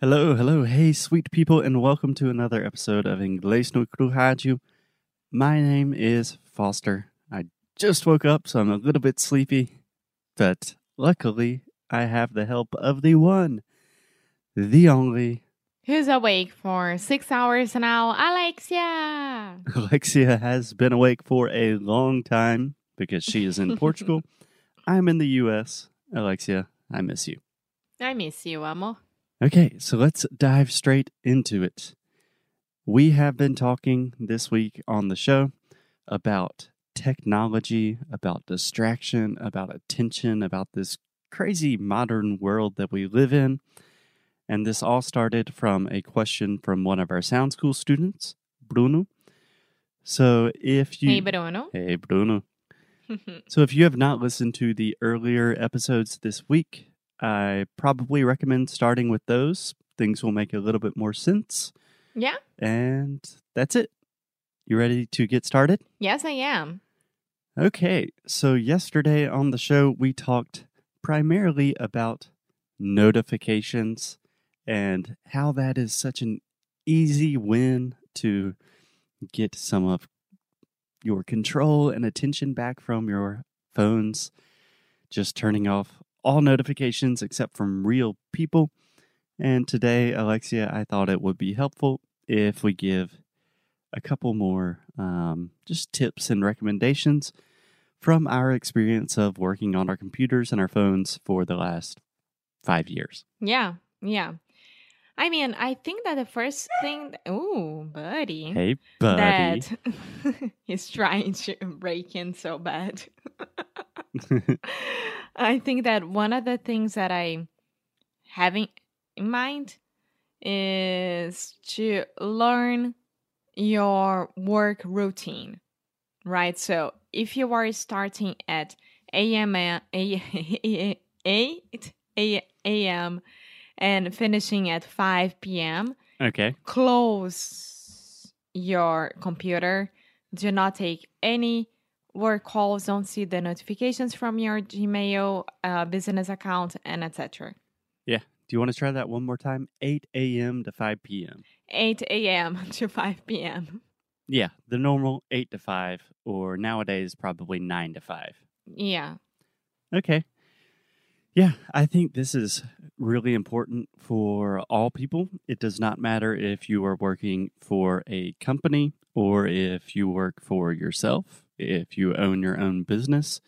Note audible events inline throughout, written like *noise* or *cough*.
Hello, hello, hey, sweet people, and welcome to another episode of Inglês no Rádio. My name is Foster. I just woke up, so I'm a little bit sleepy, but luckily I have the help of the one, the only Who's awake for six hours now? Alexia! *laughs* Alexia has been awake for a long time because she is in Portugal. *laughs* I'm in the US. Alexia, I miss you. I miss you, amor. Okay, so let's dive straight into it. We have been talking this week on the show about technology, about distraction, about attention, about this crazy modern world that we live in. And this all started from a question from one of our Sound School students, Bruno. So if you Hey, Bruno. Hey Bruno. *laughs* So if you have not listened to the earlier episodes this week, I probably recommend starting with those. Things will make a little bit more sense. yeah? And that's it. You ready to get started? Yes, I am. Okay, so yesterday on the show, we talked primarily about notifications and how that is such an easy win to get some of your control and attention back from your phones. Just turning off all notifications except from real people. And today, Alexia, I thought it would be helpful if we give a couple more um, just tips and recommendations from our experience of working on our computers and our phones for the last five years. Yeah, yeah. I mean, I think that the first thing. Oh, buddy. Hey, buddy. *laughs* That he's trying to break in so bad. *laughs* *laughs* I think that one of the things that I having in mind is to learn your work routine, right? So if you are starting at a.m. a- a- *laughs* 8 a.m. and finishing at 5 p.m., okay. close your computer. Do not take any work calls. Don't see the notifications from your Gmail uh, business account and etc. Yeah. Do you want to try that one more time? 8 a.m. to 5 p.m. 8 a.m. *laughs* to 5 p.m. Yeah, the normal 8 to 5, or nowadays probably 9 to 5. Yeah. Okay. Yeah, I think this is really important for all people. It does not matter if you are working for a company or if you work for yourself, if you own your own business.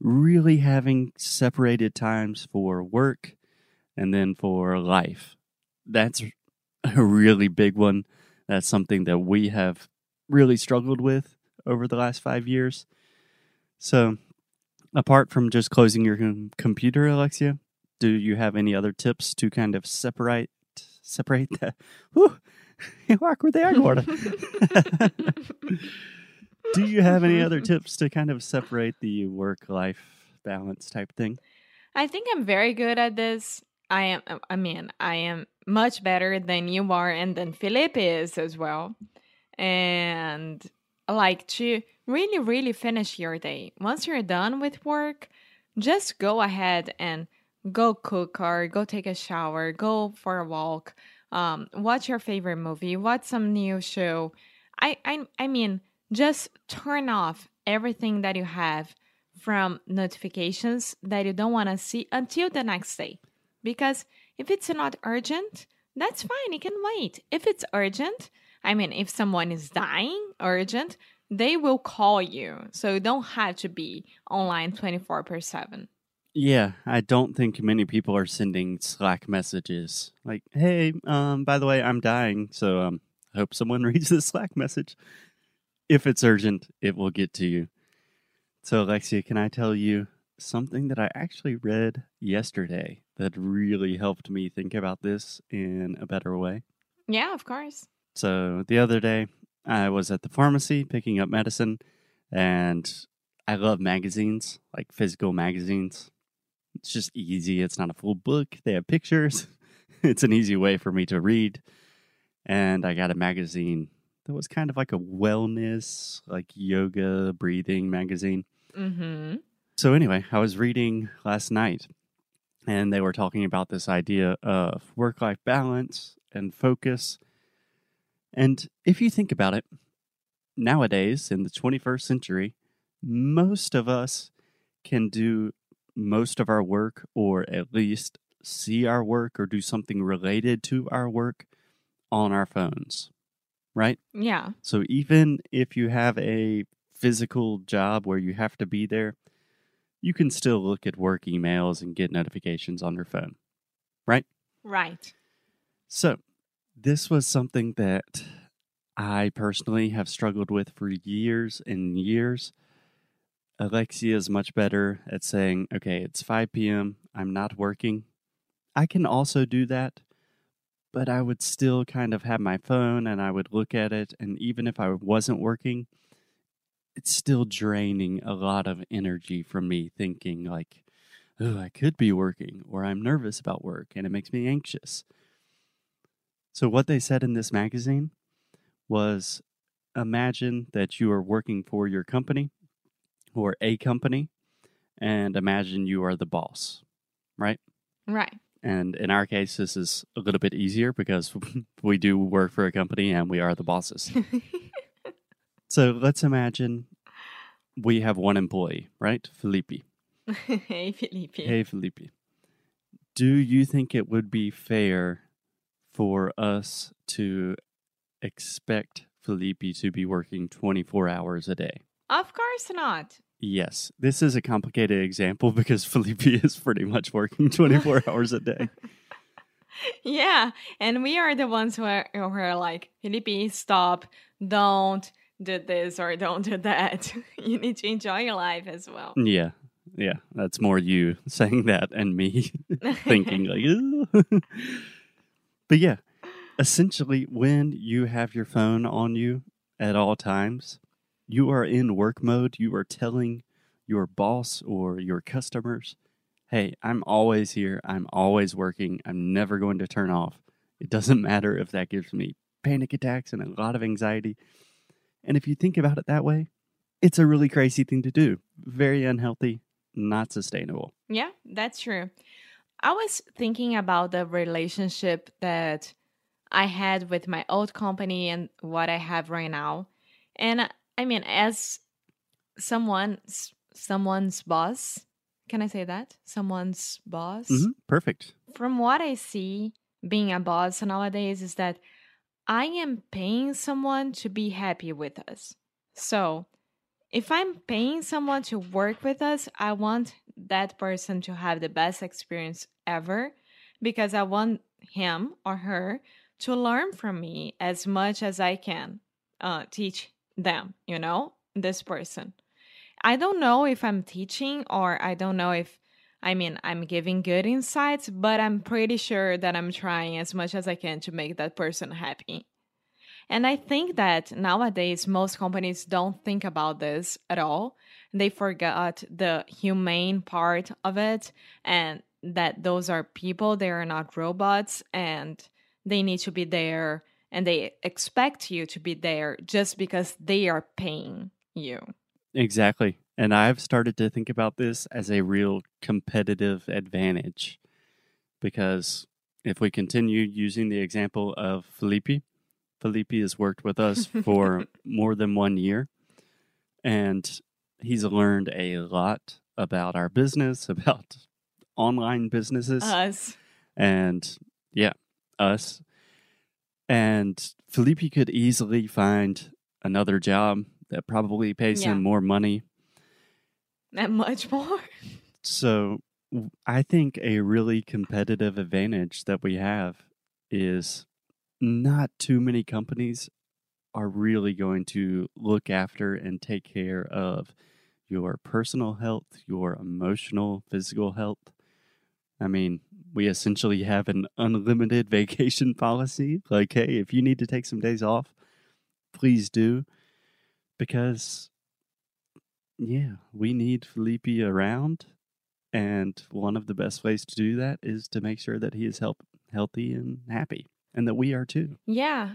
Really having separated times for work and then for life. That's a really big one. That's something that we have really struggled with over the last five years. So, apart from just closing your com- computer, Alexia, do you have any other tips to kind of separate separate that? Whew, *laughs* awkward they agora. *laughs* *laughs* do you have any other *laughs* tips to kind of separate the work life balance type thing? I think I'm very good at this. I am. I mean, I am much better than you are, and than Philip is as well. And like to really, really finish your day. Once you're done with work, just go ahead and go cook or go take a shower, go for a walk, um, watch your favorite movie, watch some new show. I, I, I mean, just turn off everything that you have from notifications that you don't want to see until the next day. Because if it's not urgent, that's fine, you can wait. If it's urgent, I mean, if someone is dying, urgent, they will call you. So you don't have to be online 24 per 7. Yeah, I don't think many people are sending Slack messages like, "Hey, um, by the way, I'm dying, so um, I hope someone *laughs* reads this Slack message. If it's urgent, it will get to you." So, Alexia, can I tell you something that I actually read yesterday that really helped me think about this in a better way? Yeah, of course. So the other day, I was at the pharmacy picking up medicine, and I love magazines, like physical magazines. It's just easy. It's not a full book, they have pictures. *laughs* it's an easy way for me to read. And I got a magazine that was kind of like a wellness, like yoga, breathing magazine. Mm-hmm. So, anyway, I was reading last night, and they were talking about this idea of work life balance and focus. And if you think about it, nowadays in the 21st century, most of us can do most of our work or at least see our work or do something related to our work on our phones, right? Yeah. So even if you have a physical job where you have to be there, you can still look at work emails and get notifications on your phone, right? Right. So, this was something that I personally have struggled with for years and years. Alexia is much better at saying, okay, it's 5 p.m., I'm not working. I can also do that, but I would still kind of have my phone and I would look at it. And even if I wasn't working, it's still draining a lot of energy from me thinking, like, oh, I could be working or I'm nervous about work and it makes me anxious. So, what they said in this magazine was imagine that you are working for your company or a company, and imagine you are the boss, right? Right. And in our case, this is a little bit easier because *laughs* we do work for a company and we are the bosses. *laughs* so let's imagine we have one employee, right? Felipe. *laughs* hey, Felipe. Hey, Felipe. Do you think it would be fair for us to expect Felipe to be working 24 hours a day? Of course not. Yes, this is a complicated example *laughs* because Felipe *laughs* is pretty much working 24 *laughs* hours a day. Yeah, and we are the ones who are, who are like, Felipe, stop, don't do this or don't do that. you need to enjoy your life as well. Yeah, yeah, that's more you saying that and me thinking like, but yeah, essentially, when you have your phone on you at all times, you are in work mode. You are telling your boss or your customers, hey, I'm always here. I'm always working. I'm never going to turn off. It doesn't *laughs* matter if that gives me panic attacks and a lot of anxiety. And if you think about it that way, it's a really crazy thing to do. Very unhealthy, not sustainable. Yeah, that's true. I was thinking about the relationship that I had with my old company and what I have right now. And I mean, as someone's someone's boss, can I say that? Someone's boss. Mhm, Perfect. From what I see, being a boss nowadays is that I am paying someone to be happy with us. So, if I'm paying someone to work with us, I want that person to have the best experience ever because I want him or her to learn from me as much as I can uh, teach them, you know, this person. I don't know if I'm teaching or I don't know if, I mean, I'm giving good insights, but I'm pretty sure that I'm trying as much as I can to make that person happy. And I think that nowadays most companies don't think about this at all. They forgot the humane part of it and that those are people, they are not robots, and they need to be there and they expect you to be there just because they are paying you. Exactly. And I've started to think about this as a real competitive advantage because if we continue using the example of Felipe, Felipe has worked with us *laughs* for more than one year and he's learned a lot about our business, *laughs* about online businesses, Us. and yeah, us. And Felipe could easily find another job that probably pays Yeah. him more money. That much more. So I think a really competitive advantage that we have is not too many companies are really going to look after and take care of your personal health, your emotional, physical health. I mean, we essentially have an unlimited vacation policy. Like, hey, if you need to take some days off, please do. Because, yeah, we need Felipe around. And one of the best ways to do that is to make sure that he is help, healthy and happy, and that we are too. Yeah.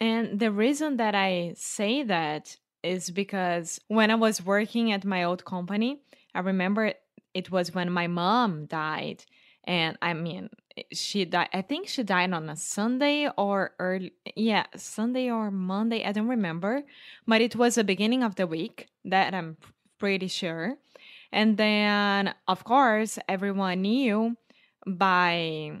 And the reason that I say that is because when I was working at my old company, I remember it was when my mom died. And I mean, she died. I think she died on a Sunday or early, yeah, Sunday or Monday. I don't remember, but it was the beginning of the week. That I'm pretty sure. And then, of course, everyone knew by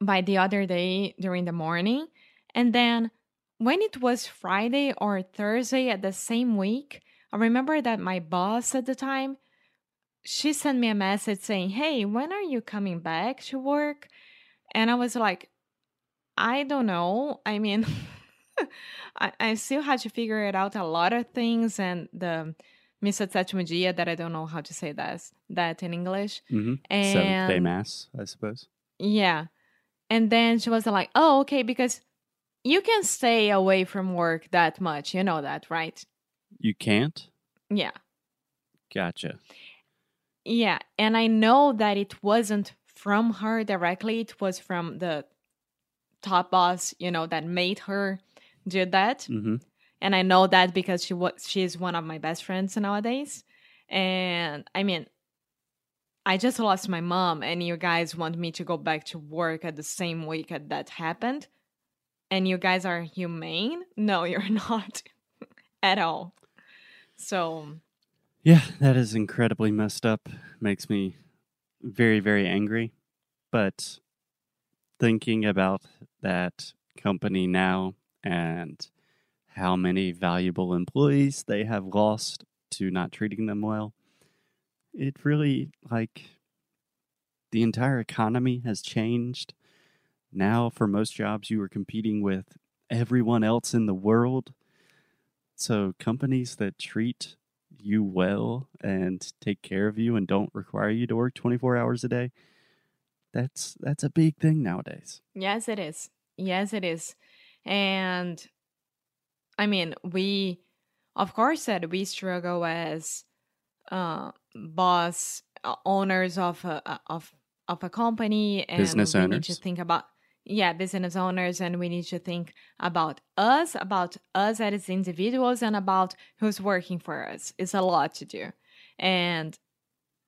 by the other day during the morning. And then when it was Friday or Thursday at the same week, I remember that my boss at the time she sent me a message saying, Hey, when are you coming back to work? And I was like, I don't know. I mean, *laughs* I, I, still had to figure it out a lot of things and the Missa Sétimo Dia that I don't know how to say that that in English. Mm-hmm. And Seventh day mass, I suppose. Yeah. And then she was like, Oh, okay, because you can stay away from work that much. You know that, right? You can't? Yeah. Gotcha. Yeah, and I know that it wasn't from her directly, it was from the top boss, you know, that made her do that. Mm-hmm. And I know that because she was she is one of my best friends nowadays. And I mean, I just lost my mom, and you guys want me to go back to work at the same week that that happened. And you guys are humane? No, *laughs* you're not *laughs* at all. So yeah, that is incredibly messed up. Makes me very, very angry. But thinking about that company now and how many valuable employees they have lost to not treating them well, it really, like, the entire economy has changed. Now, for most jobs, you are competing with everyone else in the world. So, companies that treat you well and take care of you and don't require you to work 24 hours a day that's that's a big thing nowadays. Yes it is. Yes it is. And i mean we of course said we struggle as uh boss uh, owners of a of of a company and business we owners. need to think about yeah business owners and we need to think about us about us as individuals and about who's working for us. It's a lot to do. And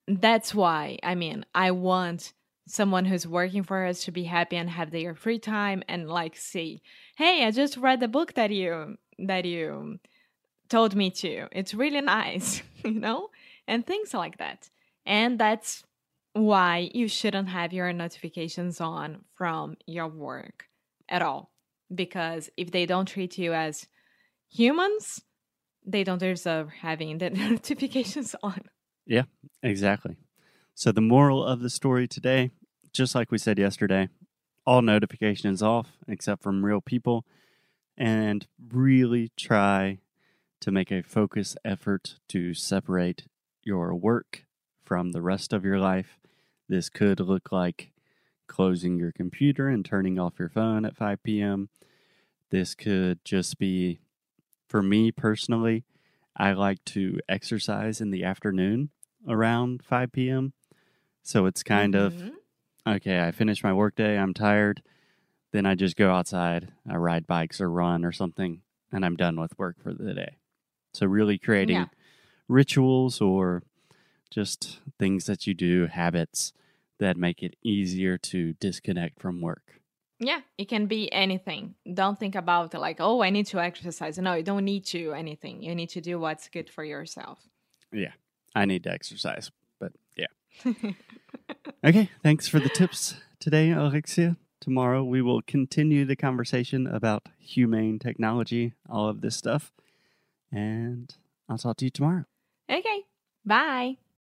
that's why i mean i want someone who's working for us to be happy and have their free time and like say hey i just read the book that you that you told me to. It's really *laughs* nice *laughs* you know and things like that. And that's why you shouldn't have your notifications on from your work at all. Because if they don't treat you as humans, they don't deserve having the *laughs* notifications on. Yeah, exactly. So, the moral of the story today, just like we said yesterday, all notifications off except from real people, and really try to make a focused effort to separate your work from the rest of your life this could look like closing your computer and turning off your phone at 5 p.m. This could just be, for me personally, I like to exercise in the afternoon around 5 p.m. So it's kind mm-hmm. of, okay, I finish my workday, I'm tired. Then I just go outside, I ride bikes or run or something, and I'm done with work for the day. So, really creating yeah. rituals or just things that you do, habits that make it easier to disconnect from work. Yeah, it can be anything. Don't think about like, oh, I need to exercise. No, you don't need to anything. You need to do what's good for yourself. Yeah, I need to exercise, but yeah. *laughs* okay, thanks for the tips today, Alexia. Tomorrow we will continue the conversation about humane technology, all of this stuff. And I'll talk to you tomorrow. Okay, bye.